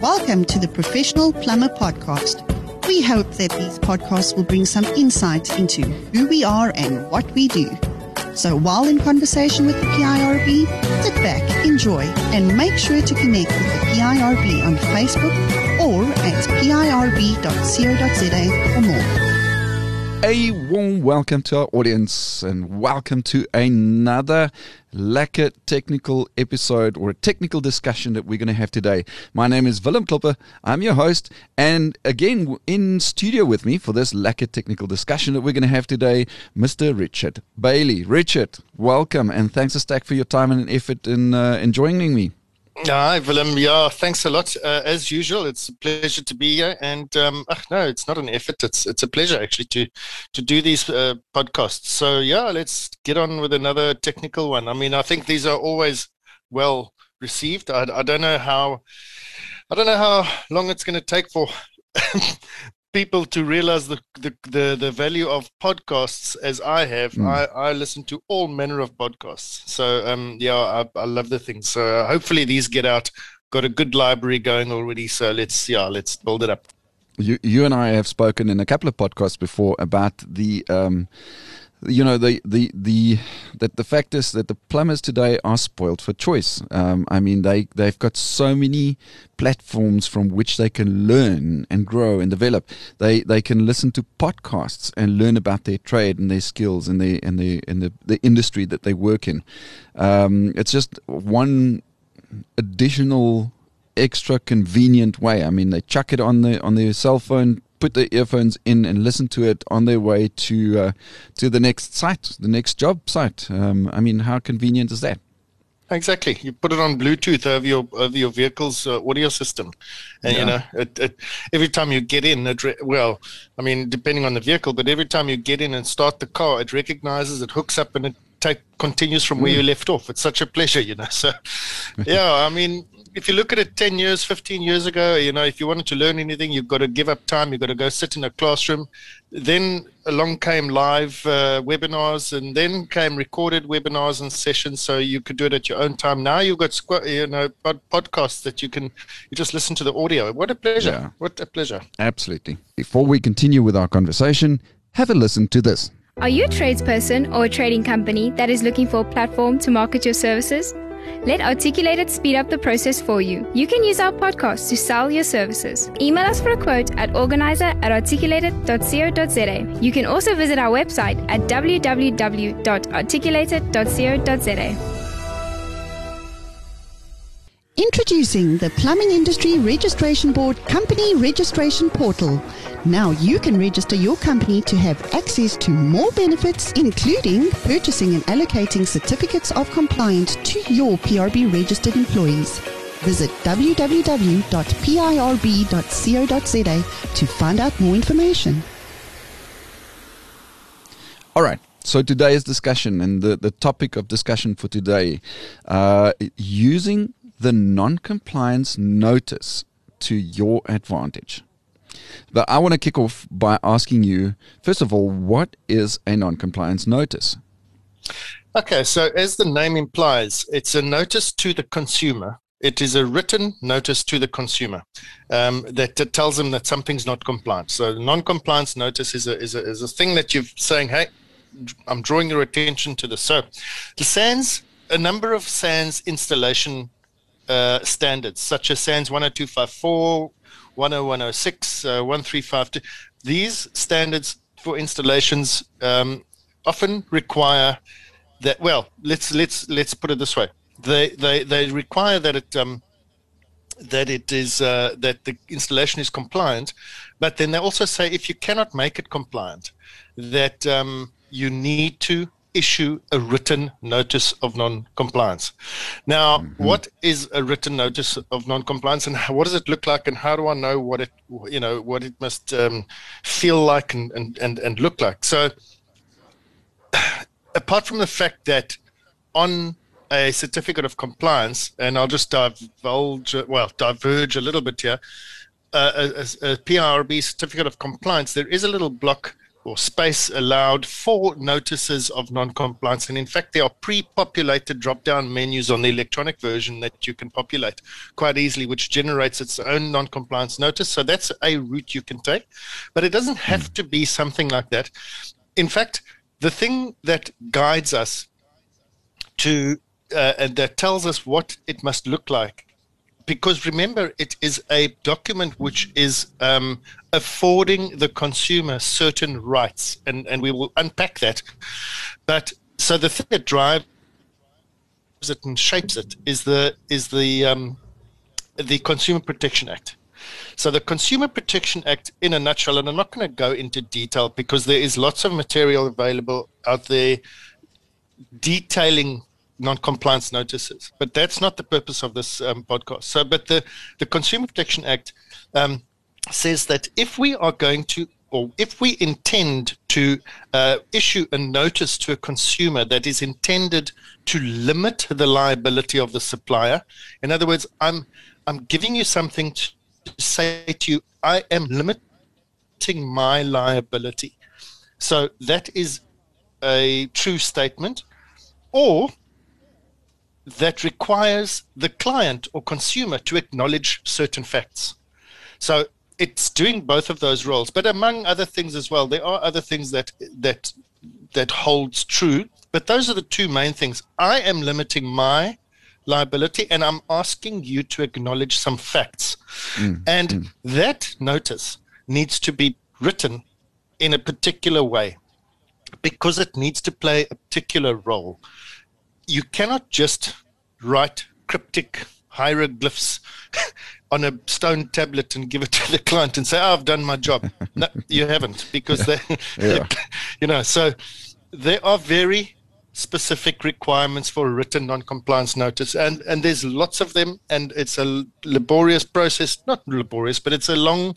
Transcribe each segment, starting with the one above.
Welcome to the Professional Plumber Podcast. We hope that these podcasts will bring some insight into who we are and what we do. So while in conversation with the PIRB, sit back, enjoy, and make sure to connect with the PIRB on Facebook or at pirb.co.za for more. A warm welcome to our audience and welcome to another lekker technical episode or a technical discussion that we're going to have today. My name is Willem Klopper. I'm your host. And again, in studio with me for this lekker technical discussion that we're going to have today, Mr. Richard Bailey. Richard, welcome and thanks a stack for your time and effort in, uh, in joining me. Hi, Willem. Yeah, thanks a lot. Uh, as usual, it's a pleasure to be here. And um, ugh, no, it's not an effort. It's it's a pleasure actually to to do these uh, podcasts. So yeah, let's get on with another technical one. I mean, I think these are always well received. I, I don't know how I don't know how long it's going to take for people to realize the, the, the, the, value of podcasts as I have. Mm. I, I listen to all manner of podcasts. So, um, yeah, I, I love the thing. So uh, hopefully these get out. Got a good library going already. So let's, yeah, let's build it up. You, you and I have spoken in a couple of podcasts before about the, um, you know the the the that the fact is that the plumbers today are spoiled for choice. Um, I mean they they've got so many platforms from which they can learn and grow and develop. They they can listen to podcasts and learn about their trade and their skills and the and the in the, the industry that they work in. Um, it's just one additional extra convenient way. I mean they chuck it on the on their cell phone put the earphones in and listen to it on their way to uh, to the next site, the next job site. Um, I mean, how convenient is that? Exactly. You put it on Bluetooth over your over your vehicle's uh, audio system, and yeah. you know, it, it, every time you get in, it re- well, I mean, depending on the vehicle, but every time you get in and start the car, it recognizes, it hooks up, and it take continues from where mm. you left off. It's such a pleasure, you know. So, yeah, I mean, if you look at it 10 years 15 years ago you know if you wanted to learn anything you've got to give up time you've got to go sit in a classroom then along came live uh, webinars and then came recorded webinars and sessions so you could do it at your own time now you've got you know podcasts that you can you just listen to the audio what a pleasure yeah. what a pleasure absolutely before we continue with our conversation have a listen to this are you a tradesperson or a trading company that is looking for a platform to market your services let Articulated speed up the process for you. You can use our podcast to sell your services. Email us for a quote at organizer at articulated.co.za. You can also visit our website at www.articulated.co.za. Introducing the Plumbing Industry Registration Board Company Registration Portal. Now you can register your company to have access to more benefits, including purchasing and allocating certificates of compliance to your PIRB registered employees. Visit www.pirb.co.za to find out more information. All right. So today's discussion and the, the topic of discussion for today, uh, using the non-compliance notice to your advantage. But I want to kick off by asking you, first of all, what is a non compliance notice? Okay, so as the name implies, it's a notice to the consumer. It is a written notice to the consumer um, that, that, tells them that something's not compliant. So, non-compliance notice is a, is a is a thing that you're saying, "Hey, I'm drawing your attention to this." So, the SANS, a number of SANS installation uh, standards, such as SANS 10254, 10106, uh, 1352. These standards for installations um, often require that. Well, let's let's let's put it this way: they they they require that it um, that it is uh, that the installation is compliant, but then they also say if you cannot make it compliant, that um, you need to issue a written notice of non-compliance. Now, mm-hmm. what is a written notice of non-compliance, and what does it look like, and how do I know what it, you know, what it must um, feel like and, and and and look like? So, apart from the fact that on a certificate of compliance, and I'll just divulge, well, diverge a little bit here. Uh, a, a, a PIRB certificate of compliance, there is a little block or space allowed for notices of non-compliance. And in fact, there are pre-populated drop-down menus on the electronic version that you can populate quite easily, which generates its own non-compliance notice. So that's a route you can take, but it doesn't have hmm. to be something like that. In fact, the thing that guides us to uh, and that tells us what it must look like because remember, it is a document which is um, affording the consumer certain rights, and, and we will unpack that. But so the thing that drives it and shapes it is the is the um, the Consumer Protection Act. So the Consumer Protection Act, in a nutshell, and I'm not going to go into detail because there is lots of material available out there detailing non-compliance notices. But that's not the purpose of this um, podcast. So, but the the Consumer Protection Act um, says that if we are going to or if we intend to uh, issue a notice to a consumer that is intended to limit the liability of the supplier, in other words, I'm I'm giving you something to say to you, I am limiting my liability. So that is a true statement. Or that requires the client or consumer to acknowledge certain facts. So it's doing both of those roles. But among other things as well, there are other things that that that holds true. But those are the two main things. I am limiting my liability and I'm asking you to acknowledge some facts. Mm, and mm. that notice needs to be written in a particular way because it needs to play a particular role you cannot just write cryptic hieroglyphs on a stone tablet and give it to the client and say, oh, I've done my job. No, you haven't, because yeah. they, yeah. you know, so there are very specific requirements for a written non-compliance notice and and there's lots of them and it's a laborious process not laborious but it's a long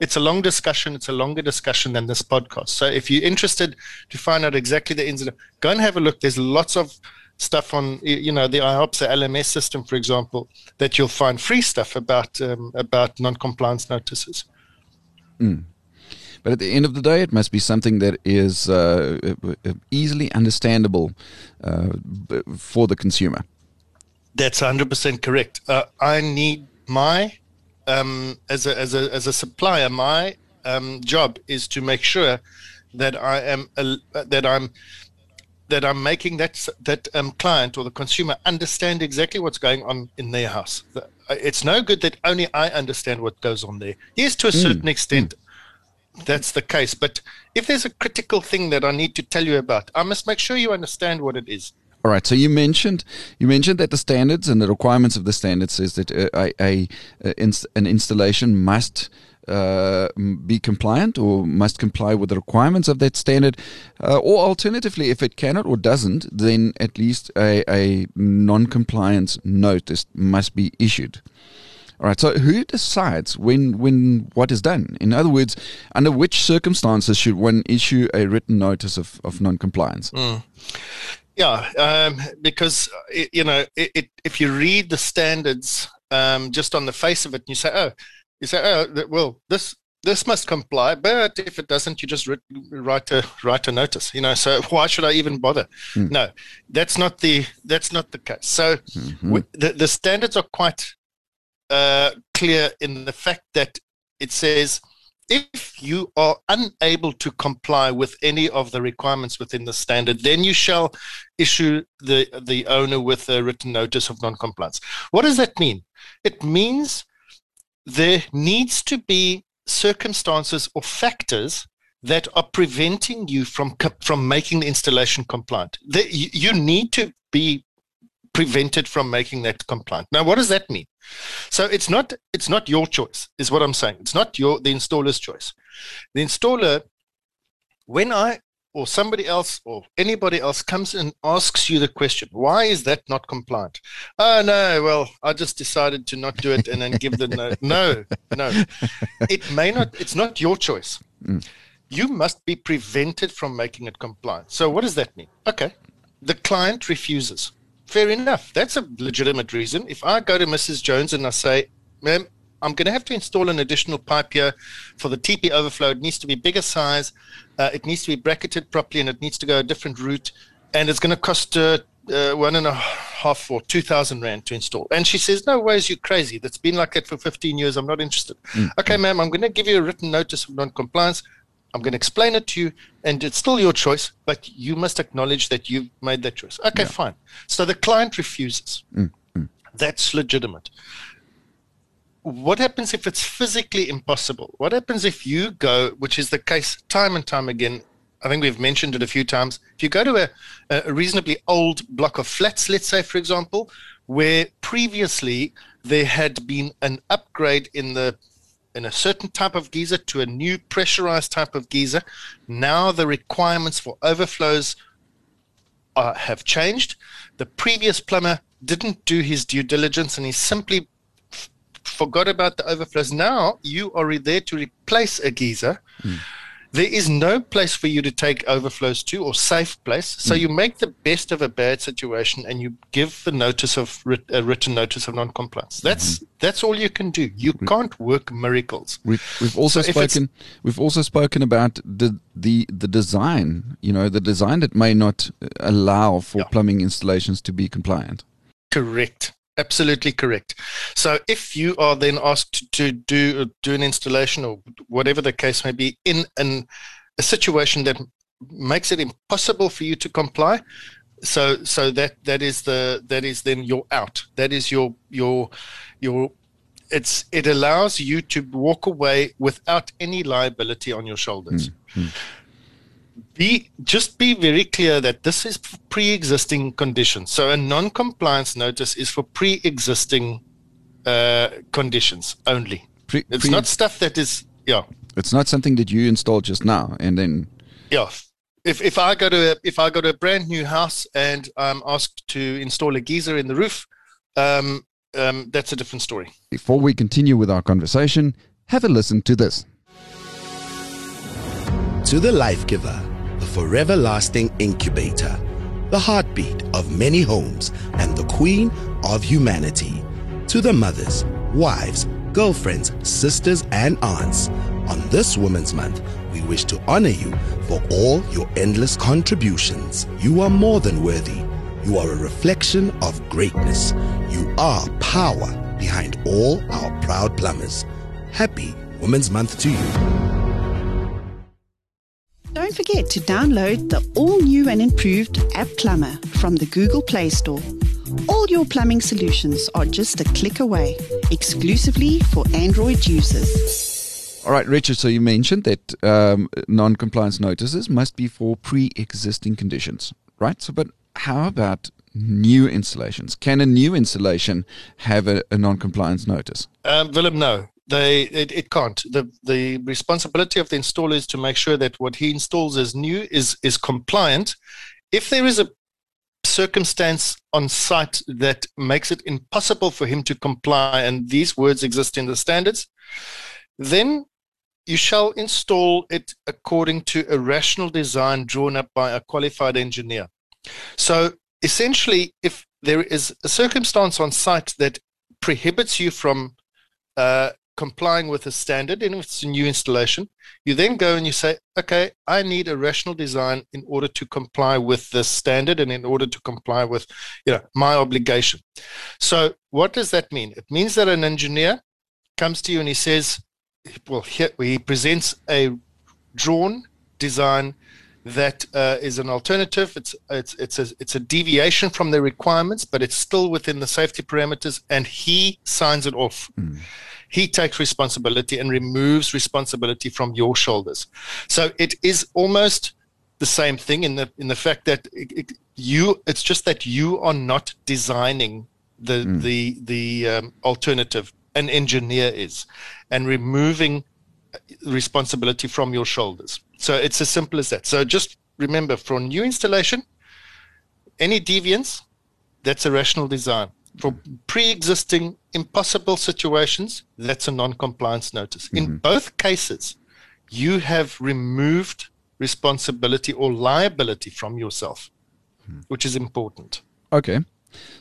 it's a long discussion it's a longer discussion than this podcast so if you're interested to find out exactly the ins and go and have a look there's lots of stuff on you know the IOPSA LMS system, for example, that you'll find free stuff about um, about non-compliance notices. Mm. But at the end of the day, it must be something that is uh, easily understandable uh, for the consumer. That's 100% correct. Uh, I need my, um, as, a, as, a, as a supplier, my um, job is to make sure that I am, that I'm that I'm making that that um, client or the consumer understand exactly what's going on in their house. Uh, it's no good that only I understand what goes on there. Yes, to a mm. certain extent, mm. that's the case. But if there's a critical thing that I need to tell you about, I must make sure you understand what it is. All right. So you mentioned you mentioned that the standards and the requirements of the standards says that uh, a, a, a inst- an installation must uh, be compliant or must comply with the requirements of that standard, uh, or alternatively, if it cannot or doesn't, then at least a, a non-compliance notice must be issued. All right. So, who decides when when what is done? In other words, under which circumstances should one issue a written notice of, of non-compliance? Mm. Yeah, um, because it, you know, it, it, if you read the standards um, just on the face of it, and you say, "Oh, you say, oh, well, this this must comply, but if it doesn't, you just write a write a notice. You know, so why should I even bother? Mm. No, that's not the that's not the case. So mm-hmm. we, the the standards are quite uh, clear in the fact that it says if you are unable to comply with any of the requirements within the standard, then you shall issue the the owner with a written notice of non-compliance. What does that mean? It means there needs to be circumstances or factors that are preventing you from from making the installation compliant. You need to be prevented from making that compliant. Now, what does that mean? So it's not it's not your choice, is what I'm saying. It's not your the installer's choice. The installer, when I or somebody else or anybody else comes and asks you the question, why is that not compliant? Oh, no, well, I just decided to not do it and then give the no. No, no. It may not, it's not your choice. Mm. You must be prevented from making it compliant. So, what does that mean? Okay, the client refuses. Fair enough. That's a legitimate reason. If I go to Mrs. Jones and I say, ma'am, I'm going to have to install an additional pipe here for the TP overflow. It needs to be bigger size. Uh, it needs to be bracketed properly and it needs to go a different route. And it's going to cost uh, uh, one and a half or 2,000 Rand to install. And she says, No ways, you crazy. That's been like that for 15 years. I'm not interested. Mm. Okay, ma'am, I'm going to give you a written notice of non compliance. I'm going to explain it to you, and it's still your choice, but you must acknowledge that you've made that choice. Okay, yeah. fine. So the client refuses. Mm. Mm. That's legitimate what happens if it's physically impossible? What happens if you go, which is the case time and time again? I think we've mentioned it a few times. If you go to a, a reasonably old block of flats, let's say, for example, where previously there had been an upgrade in the in a certain type of geyser to a new pressurized type of geyser. Now the requirements for overflows are, have changed. The previous plumber didn't do his due diligence and he simply forgot about the overflows. Now you are there to replace a geyser. Mm. There is no place for you to take overflows to or safe place. So mm. you make the best of a bad situation and you give the notice of a written notice of non-compliance. That's mm-hmm. that's all you can do. You can't work miracles. We've, we've also so spoken we've also spoken about the the the design. You know, the design that may not allow for yeah. plumbing installations to be compliant. Correct. Absolutely correct. So if you are then asked to do do an installation or whatever the case may be in an, a situation that makes it impossible for you to comply, so so that that is the that is then your out. That is your your your it's it allows you to walk away without any liability on your shoulders. Mm-hmm be just be very clear that this is pre-existing conditions. So a non-compliance notice is for pre-existing uh, conditions only. Pre- it's pre- not stuff that is yeah. It's not something that you installed just now and then. Yeah. If if I go to a, if I go to a brand new house and I'm asked to install a geyser in the roof, um, um, that's a different story. Before we continue with our conversation, have a listen to this. To the life giver the forever lasting incubator, the heartbeat of many homes, and the queen of humanity. To the mothers, wives, girlfriends, sisters, and aunts, on this Women's Month, we wish to honor you for all your endless contributions. You are more than worthy. You are a reflection of greatness. You are power behind all our proud plumbers. Happy Women's Month to you. Don't forget to download the all new and improved App Plumber from the Google Play Store. All your plumbing solutions are just a click away, exclusively for Android users. All right, Richard. So you mentioned that um, non compliance notices must be for pre existing conditions, right? So, but how about new installations? Can a new installation have a, a non compliance notice? Um, Willem, no they it, it can't. The the responsibility of the installer is to make sure that what he installs as new is is compliant. If there is a circumstance on site that makes it impossible for him to comply and these words exist in the standards then you shall install it according to a rational design drawn up by a qualified engineer. So essentially if there is a circumstance on site that prohibits you from uh, complying with a standard, and if it's a new installation, you then go and you say, okay, I need a rational design in order to comply with this standard and in order to comply with you know my obligation. So what does that mean? It means that an engineer comes to you and he says, well, he presents a drawn design that uh, is an alternative. It's it's it's a it's a deviation from the requirements, but it's still within the safety parameters, and he signs it off. Mm he takes responsibility and removes responsibility from your shoulders. So it is almost the same thing in the in the fact that it, it, you it's just that you are not designing the mm. the the um, alternative. An engineer is. And removing responsibility from your shoulders. So it's as simple as that. So just remember for a new installation any deviance that's a rational design for pre-existing impossible situations, that's a non-compliance notice. Mm-hmm. In both cases, you have removed responsibility or liability from yourself, mm-hmm. which is important. Okay.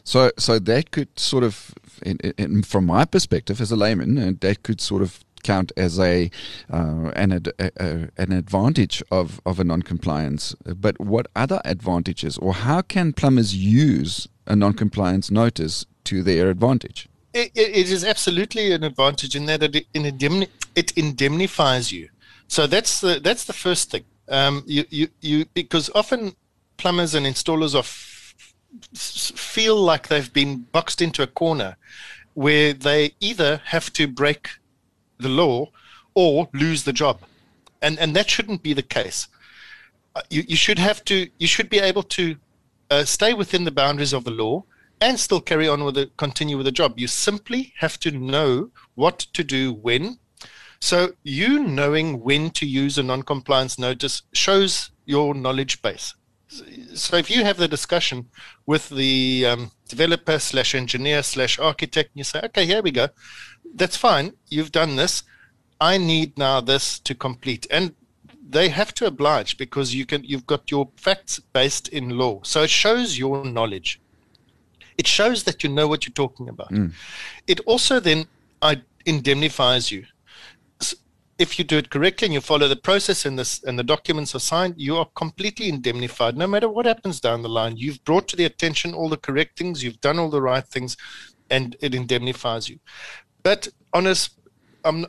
So, so that could sort of, in, in, from my perspective as a layman, uh, that could sort of count as a uh, an ad, a, an advantage of of a non-compliance. But what other advantages, or how can plumbers use a non-compliance notice to their advantage? it, it is absolutely an advantage in that it, it indemnifies you. So that's the that's the first thing. Um, you, you you because often plumbers and installers are feel like they've been boxed into a corner where they either have to break the law or lose the job, and and that shouldn't be the case. Uh, you you should have to you should be able to uh, stay within the boundaries of the law and still carry on with it, continue with the job. You simply have to know what to do when. So you knowing when to use a non-compliance notice shows your knowledge base. So if you have the discussion with the um, developer slash engineer slash architect, and you say, okay, here we go, that's fine. You've done this. I need now this to complete, and they have to oblige because you can. You've got your facts based in law, so it shows your knowledge. It shows that you know what you're talking about. Mm. It also then indemnifies you. If you do it correctly and you follow the process and this and the documents are signed, you are completely indemnified. No matter what happens down the line, you've brought to the attention all the correct things, you've done all the right things, and it indemnifies you. But honest, I'm,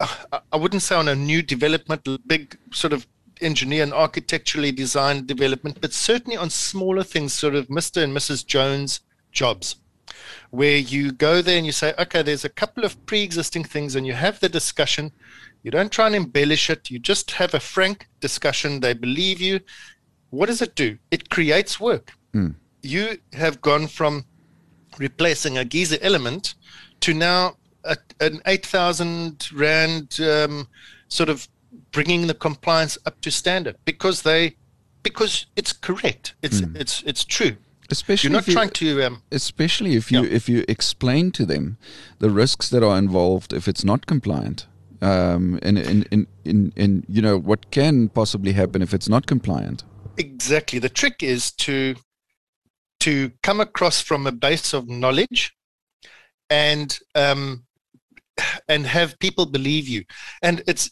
I wouldn't say on a new development, big sort of engineer and architecturally designed development, but certainly on smaller things, sort of Mr. and Mrs. Jones jobs where you go there and you say, okay, there's a couple of pre existing things, and you have the discussion. You don't try and embellish it, you just have a frank discussion. They believe you. What does it do? It creates work. Mm. You have gone from replacing a geyser element to now a, an 8,000 Rand um, sort of bringing the compliance up to standard because they because it's correct it's mm. it's it's true Especially you're not you, trying to. Um, especially if you yeah. if you explain to them the risks that are involved if it's not compliant, um, and in, in, in, in you know what can possibly happen if it's not compliant. Exactly. The trick is to to come across from a base of knowledge, and um, and have people believe you. And it's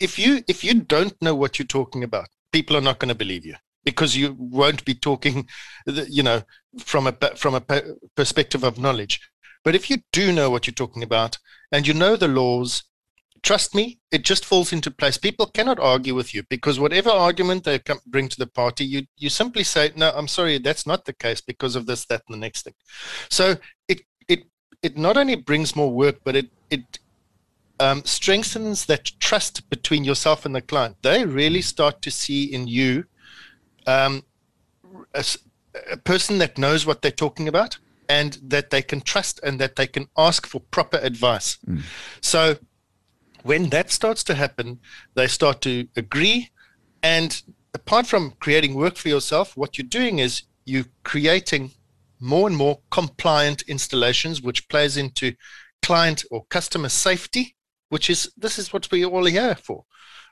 if you if you don't know what you're talking about, people are not going to believe you because you won't be talking, you know, from a from a perspective of knowledge. But if you do know what you're talking about and you know the laws, trust me, it just falls into place. People cannot argue with you because whatever argument they come, bring to the party, you you simply say, "No, I'm sorry, that's not the case because of this, that, and the next thing." So it not only brings more work, but it it um, strengthens that trust between yourself and the client. They really start to see in you um, a, a person that knows what they're talking about and that they can trust and that they can ask for proper advice. Mm. So when that starts to happen, they start to agree. And apart from creating work for yourself, what you're doing is you're creating more and more compliant installations, which plays into client or customer safety, which is this is what we're all here for,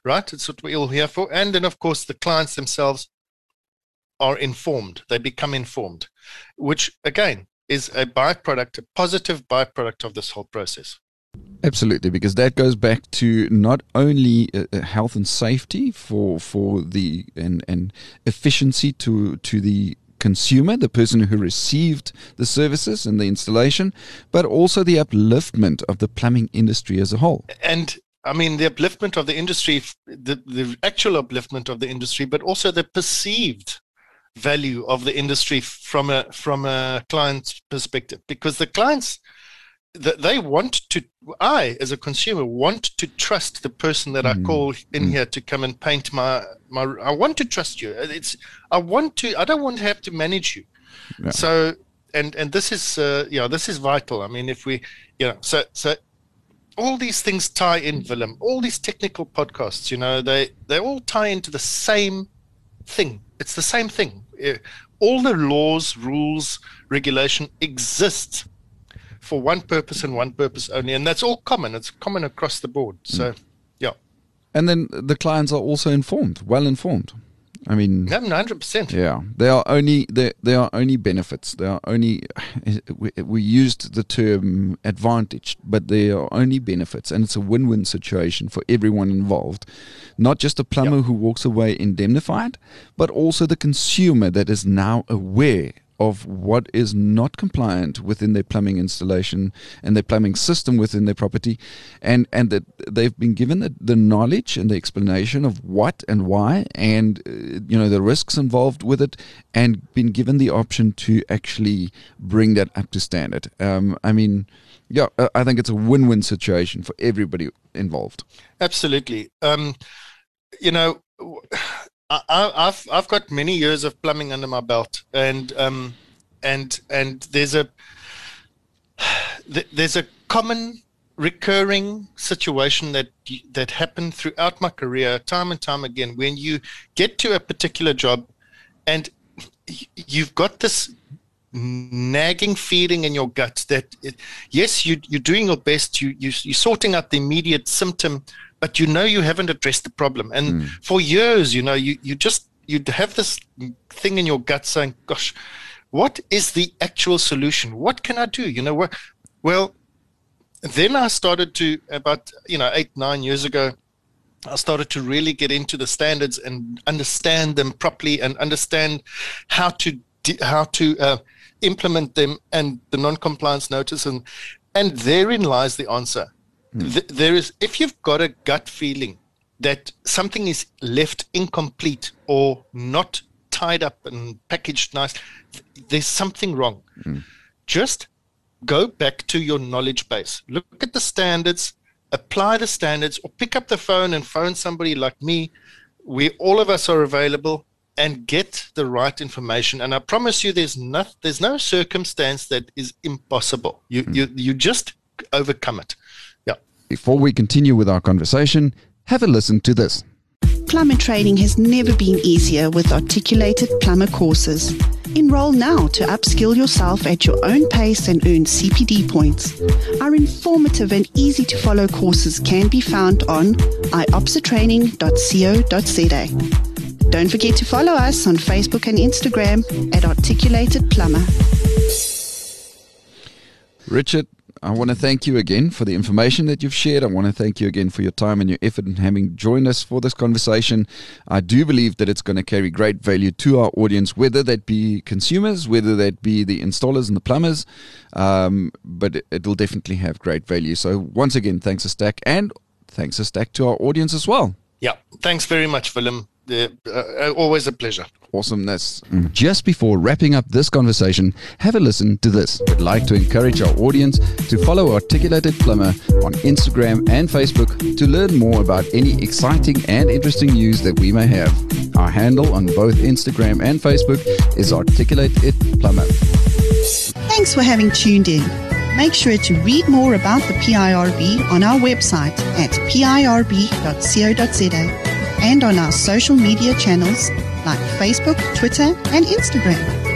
right? It's what we're all here for. And then, of course, the clients themselves are informed. They become informed, which again is a byproduct, a positive byproduct of this whole process. Absolutely, because that goes back to not only uh, uh, health and safety for for the and and efficiency to to the consumer, the person who received the services and the installation, but also the upliftment of the plumbing industry as a whole. And I mean, the upliftment of the industry, the, the actual upliftment of the industry, but also the perceived value of the industry from a from a client's perspective because the clients they want to i as a consumer want to trust the person that mm. i call in mm. here to come and paint my my i want to trust you it's i want to i don't want to have to manage you yeah. so and and this is uh, you know this is vital i mean if we you know so so all these things tie in Willem all these technical podcasts you know they they all tie into the same thing it's the same thing. All the laws, rules, regulation exists for one purpose and one purpose only, and that's all common. It's common across the board. So, mm. yeah. And then the clients are also informed, well informed. I mean, hundred percent. Yeah, there are only there there are only benefits. There are only we, we used the term advantage, but there are only benefits, and it's a win-win situation for everyone involved. Not just the plumber yep. who walks away indemnified, but also the consumer that is now aware of what is not compliant within their plumbing installation and their plumbing system within their property, and and that they've been given the, the knowledge and the explanation of what and why, and uh, you know the risks involved with it, and been given the option to actually bring that up to standard. Um, I mean, yeah, I think it's a win-win situation for everybody involved. Absolutely. Um, you know. I, have I've got many years of plumbing under my belt, and um, and and there's a there's a common recurring situation that that happened throughout my career, time and time again. When you get to a particular job, and you've got this nagging feeling in your gut that it, yes, you you're doing your best, you you you're sorting out the immediate symptom but you know you haven't addressed the problem. And mm. for years, you know, you, you just you'd have this thing in your gut saying, "Gosh, what is the actual solution? What can I do?" You know, what? Well, then I started to about you know eight nine years ago. I started to really get into the standards and understand them properly and understand how to how to uh, implement them and the non-compliance notice and and therein lies the answer Th- there is, if you've got a gut feeling that something is left incomplete or not tied up and packaged nice, th- there's something wrong. Mm. Just go back to your knowledge base. Look at the standards, apply the standards, or pick up the phone and phone somebody like me, We all of us are available, and get the right information. And I promise you, there's no, there's no circumstance that is impossible. You, mm. you, you just overcome it. Before we continue with our conversation, have a listen to this. Plumber training has never been easier with articulated plumber courses. Enroll now to upskill yourself at your own pace and earn CPD points. Our informative and easy to follow courses can be found on iopsatraining.co.za. Don't forget to follow us on Facebook and Instagram at Articulated Plumber. Richard, I want to thank you again for the information that you've shared. I want to thank you again for your time and your effort in having joined us for this conversation. I do believe that it's going to carry great value to our audience, whether that be consumers, whether that be the installers and the plumbers, um, but it, will definitely have great value. So, once again, thanks a stack, and thanks a stack to our audience as well. Yeah, thanks very much, Willem. Uh, uh, always a pleasure awesomeness. Mm. Just before wrapping up this conversation, have a listen to this. We'd like to encourage our audience to follow Articulated Plumber on Instagram and Facebook to learn more about any exciting and interesting news that we may have. Our handle on both Instagram and Facebook is Articulate It Plumber. Thanks for having tuned in. Make sure to read more about the PIRB on our website at pirb.co.za and on our social media channels like Facebook, Twitter, and Instagram.